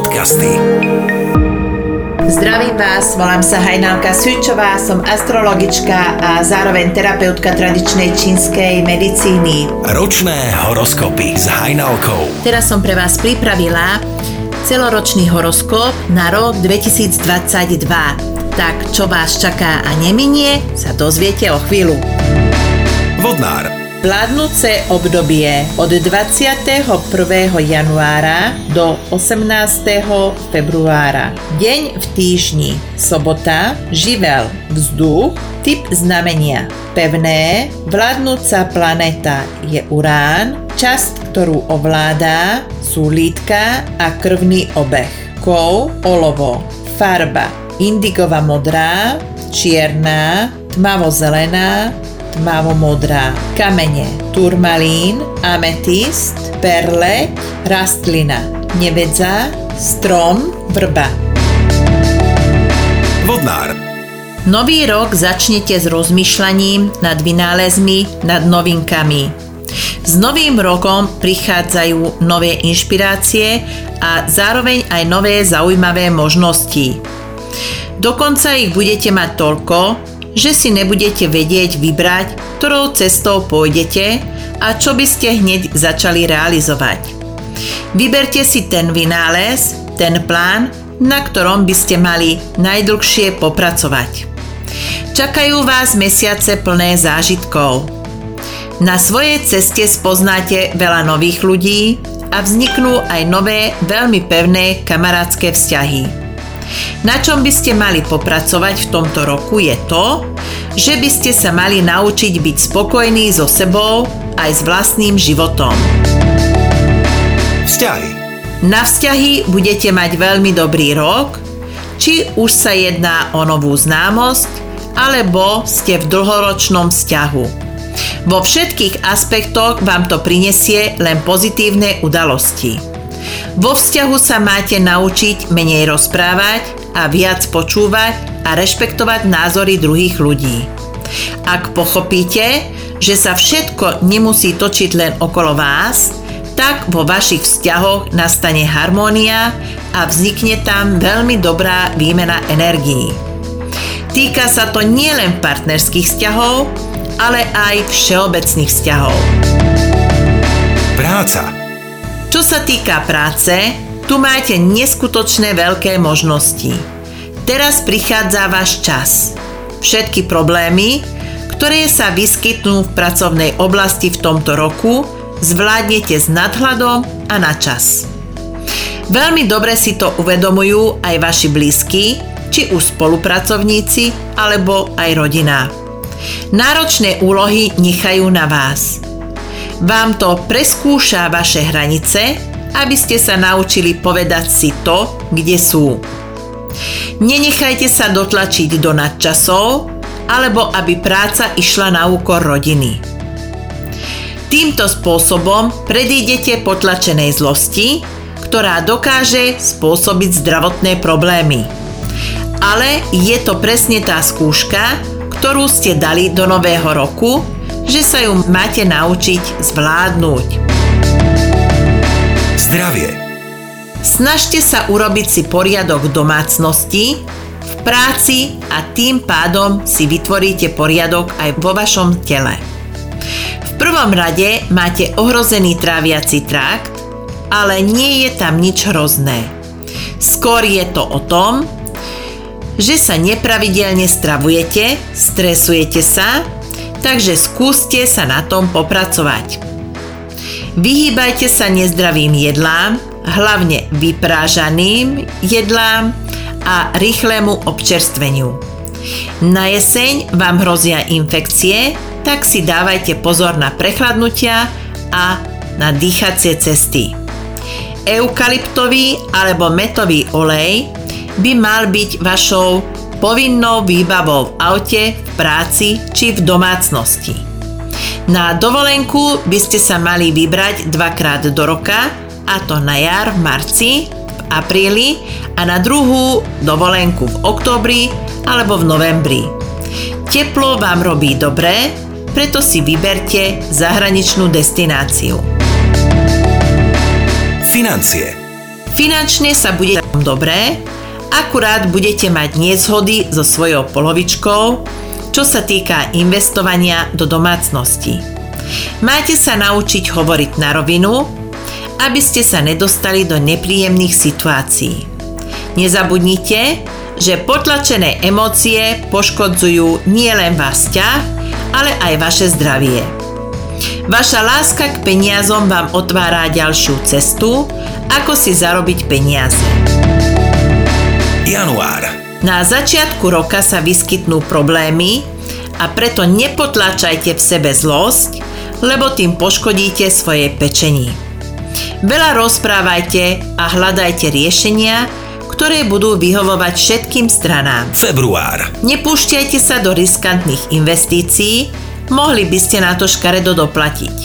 podcasty. Zdravím vás, volám sa Hajnalka Sučová, som astrologička a zároveň terapeutka tradičnej čínskej medicíny. Ročné horoskopy s Hajnalkou. Teraz som pre vás pripravila celoročný horoskop na rok 2022. Tak čo vás čaká a neminie, sa dozviete o chvíľu. Vodnár. Vládnúce obdobie od 21. januára do 18. februára. Deň v týždni. Sobota. Živel. Vzduch. Typ znamenia. Pevné. Vládnúca planéta je Urán. Časť, ktorú ovládá, sú lítka a krvný obeh. Kov. Olovo. Farba. Indigová modrá, čierna, tmavo-zelená, tmavo-modrá. Kamene turmalín, ametist, perle, rastlina, nevedza, strom, vrba. Vodnár. Nový rok začnete s rozmýšľaním nad vynálezmi, nad novinkami. S novým rokom prichádzajú nové inšpirácie a zároveň aj nové zaujímavé možnosti. Dokonca ich budete mať toľko, že si nebudete vedieť vybrať, ktorou cestou pôjdete a čo by ste hneď začali realizovať. Vyberte si ten vynález, ten plán, na ktorom by ste mali najdlhšie popracovať. Čakajú vás mesiace plné zážitkov. Na svojej ceste spoznáte veľa nových ľudí a vzniknú aj nové, veľmi pevné kamarátske vzťahy. Na čom by ste mali popracovať v tomto roku je to, že by ste sa mali naučiť byť spokojní so sebou aj s vlastným životom. Vzťahy. Na vzťahy budete mať veľmi dobrý rok, či už sa jedná o novú známosť, alebo ste v dlhoročnom vzťahu. Vo všetkých aspektoch vám to prinesie len pozitívne udalosti. Vo vzťahu sa máte naučiť menej rozprávať a viac počúvať a rešpektovať názory druhých ľudí. Ak pochopíte, že sa všetko nemusí točiť len okolo vás, tak vo vašich vzťahoch nastane harmónia a vznikne tam veľmi dobrá výmena energií. Týka sa to nielen partnerských vzťahov, ale aj všeobecných vzťahov. Práca. Čo sa týka práce, tu máte neskutočné veľké možnosti. Teraz prichádza váš čas. Všetky problémy, ktoré sa vyskytnú v pracovnej oblasti v tomto roku, zvládnete s nadhľadom a na čas. Veľmi dobre si to uvedomujú aj vaši blízky, či už spolupracovníci, alebo aj rodina. Náročné úlohy nechajú na vás. Vám to preskúša vaše hranice aby ste sa naučili povedať si to, kde sú. Nenechajte sa dotlačiť do nadčasov, alebo aby práca išla na úkor rodiny. Týmto spôsobom predídete potlačenej zlosti, ktorá dokáže spôsobiť zdravotné problémy. Ale je to presne tá skúška, ktorú ste dali do nového roku, že sa ju máte naučiť zvládnuť. Zdravie. Snažte sa urobiť si poriadok v domácnosti, v práci a tým pádom si vytvoríte poriadok aj vo vašom tele. V prvom rade máte ohrozený tráviaci trakt, ale nie je tam nič hrozné. Skôr je to o tom, že sa nepravidelne stravujete, stresujete sa, takže skúste sa na tom popracovať. Vyhýbajte sa nezdravým jedlám, hlavne vyprážaným jedlám a rýchlemu občerstveniu. Na jeseň vám hrozia infekcie, tak si dávajte pozor na prechladnutia a na dýchacie cesty. Eukalyptový alebo metový olej by mal byť vašou povinnou výbavou v aute, v práci či v domácnosti. Na dovolenku by ste sa mali vybrať dvakrát do roka, a to na jar v marci, v apríli a na druhú dovolenku v októbri alebo v novembri. Teplo vám robí dobre, preto si vyberte zahraničnú destináciu. Financie. Finančne sa bude dobré, akurát budete mať nezhody so svojou polovičkou, čo sa týka investovania do domácnosti. Máte sa naučiť hovoriť na rovinu, aby ste sa nedostali do nepríjemných situácií. Nezabudnite, že potlačené emócie poškodzujú nielen váš vzťah, ale aj vaše zdravie. Vaša láska k peniazom vám otvára ďalšiu cestu, ako si zarobiť peniaze. Január. Na začiatku roka sa vyskytnú problémy a preto nepotlačajte v sebe zlosť, lebo tým poškodíte svoje pečení. Veľa rozprávajte a hľadajte riešenia, ktoré budú vyhovovať všetkým stranám. Február. Nepúšťajte sa do riskantných investícií, mohli by ste na to škaredo doplatiť.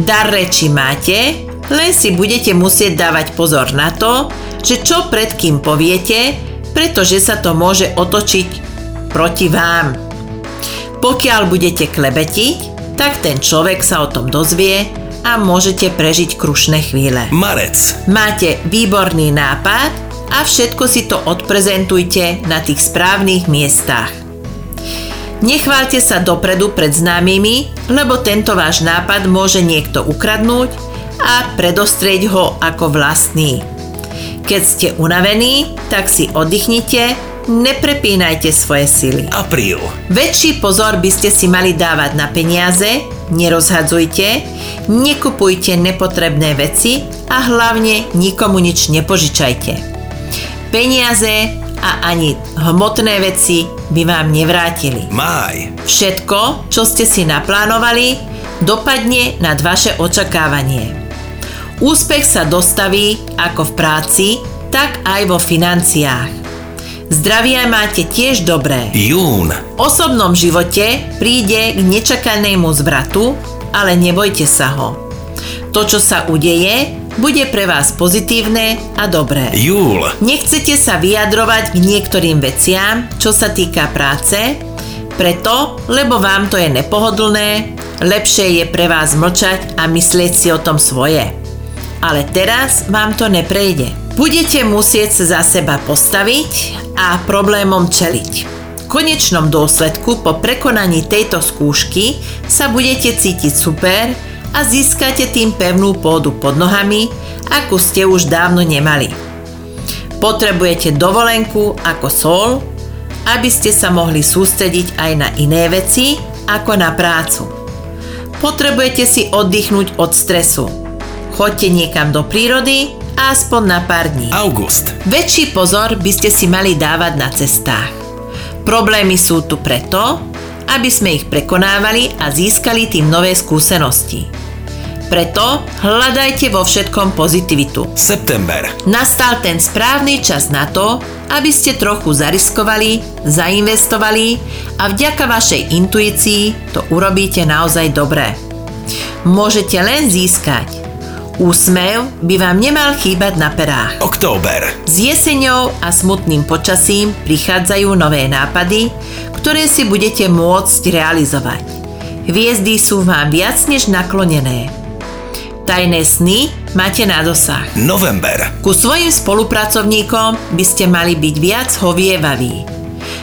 Dar reči máte, len si budete musieť dávať pozor na to, že čo pred kým poviete, pretože sa to môže otočiť proti vám. Pokiaľ budete klebetiť, tak ten človek sa o tom dozvie a môžete prežiť krušné chvíle. Marec. Máte výborný nápad a všetko si to odprezentujte na tých správnych miestach. Nechválte sa dopredu pred známymi, lebo tento váš nápad môže niekto ukradnúť a predostrieť ho ako vlastný. Keď ste unavení, tak si oddychnite, neprepínajte svoje sily. Apríl. Väčší pozor by ste si mali dávať na peniaze, nerozhadzujte, nekupujte nepotrebné veci a hlavne nikomu nič nepožičajte. Peniaze a ani hmotné veci by vám nevrátili. Máj. Všetko, čo ste si naplánovali, dopadne nad vaše očakávanie. Úspech sa dostaví ako v práci, tak aj vo financiách. Zdravie máte tiež dobré. Jún. V osobnom živote príde k nečakanému zvratu, ale nebojte sa ho. To, čo sa udeje, bude pre vás pozitívne a dobré. Júl. Nechcete sa vyjadrovať k niektorým veciam, čo sa týka práce, preto, lebo vám to je nepohodlné, lepšie je pre vás mlčať a myslieť si o tom svoje. Ale teraz vám to neprejde. Budete musieť sa za seba postaviť a problémom čeliť. V konečnom dôsledku po prekonaní tejto skúšky sa budete cítiť super a získate tým pevnú pôdu pod nohami, ako ste už dávno nemali. Potrebujete dovolenku ako sol, aby ste sa mohli sústrediť aj na iné veci ako na prácu. Potrebujete si oddychnúť od stresu. Choďte niekam do prírody a aspoň na pár dní. August. Väčší pozor by ste si mali dávať na cestách. Problémy sú tu preto, aby sme ich prekonávali a získali tým nové skúsenosti. Preto hľadajte vo všetkom pozitivitu. September. Nastal ten správny čas na to, aby ste trochu zariskovali, zainvestovali a vďaka vašej intuícii to urobíte naozaj dobre. Môžete len získať. Úsmev by vám nemal chýbať na perách. Október. S jeseňou a smutným počasím prichádzajú nové nápady, ktoré si budete môcť realizovať. Hviezdy sú vám viac než naklonené. Tajné sny máte na dosah. November. Ku svojim spolupracovníkom by ste mali byť viac hovievaví.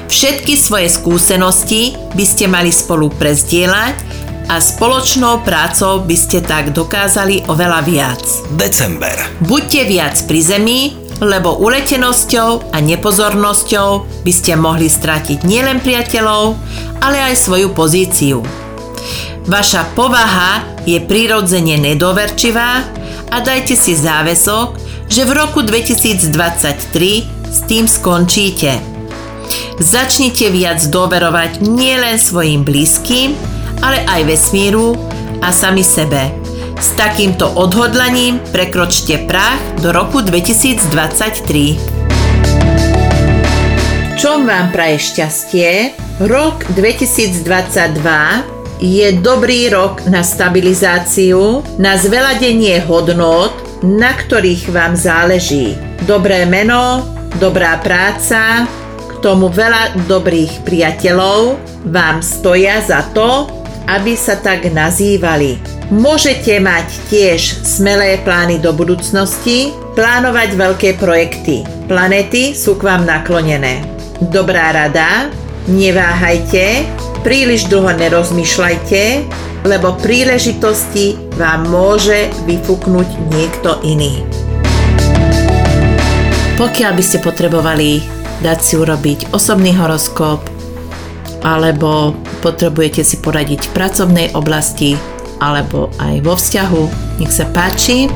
Všetky svoje skúsenosti by ste mali spolu prezdieľať a spoločnou prácou by ste tak dokázali oveľa viac. December. Buďte viac pri zemi, lebo uletenosťou a nepozornosťou by ste mohli stratiť nielen priateľov, ale aj svoju pozíciu. Vaša povaha je prirodzene nedoverčivá a dajte si záväzok, že v roku 2023 s tým skončíte. Začnite viac doverovať nielen svojim blízkym, ale aj vesmíru a sami sebe. S takýmto odhodlaním prekročte prach do roku 2023. Čom vám praje šťastie? Rok 2022 je dobrý rok na stabilizáciu, na zveladenie hodnot, na ktorých vám záleží. Dobré meno, dobrá práca, k tomu veľa dobrých priateľov vám stoja za to, aby sa tak nazývali. Môžete mať tiež smelé plány do budúcnosti, plánovať veľké projekty. Planety sú k vám naklonené. Dobrá rada, neváhajte, príliš dlho nerozmýšľajte, lebo príležitosti vám môže vyfúknuť niekto iný. Pokiaľ by ste potrebovali dať si urobiť osobný horoskop, alebo potrebujete si poradiť v pracovnej oblasti, alebo aj vo vzťahu. Nech sa páči.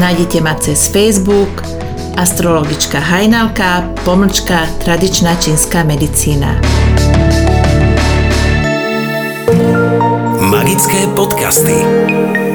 Nájdete ma cez Facebook astrologička Hajnalka, pomlčka tradičná čínska medicína. Magické podcasty.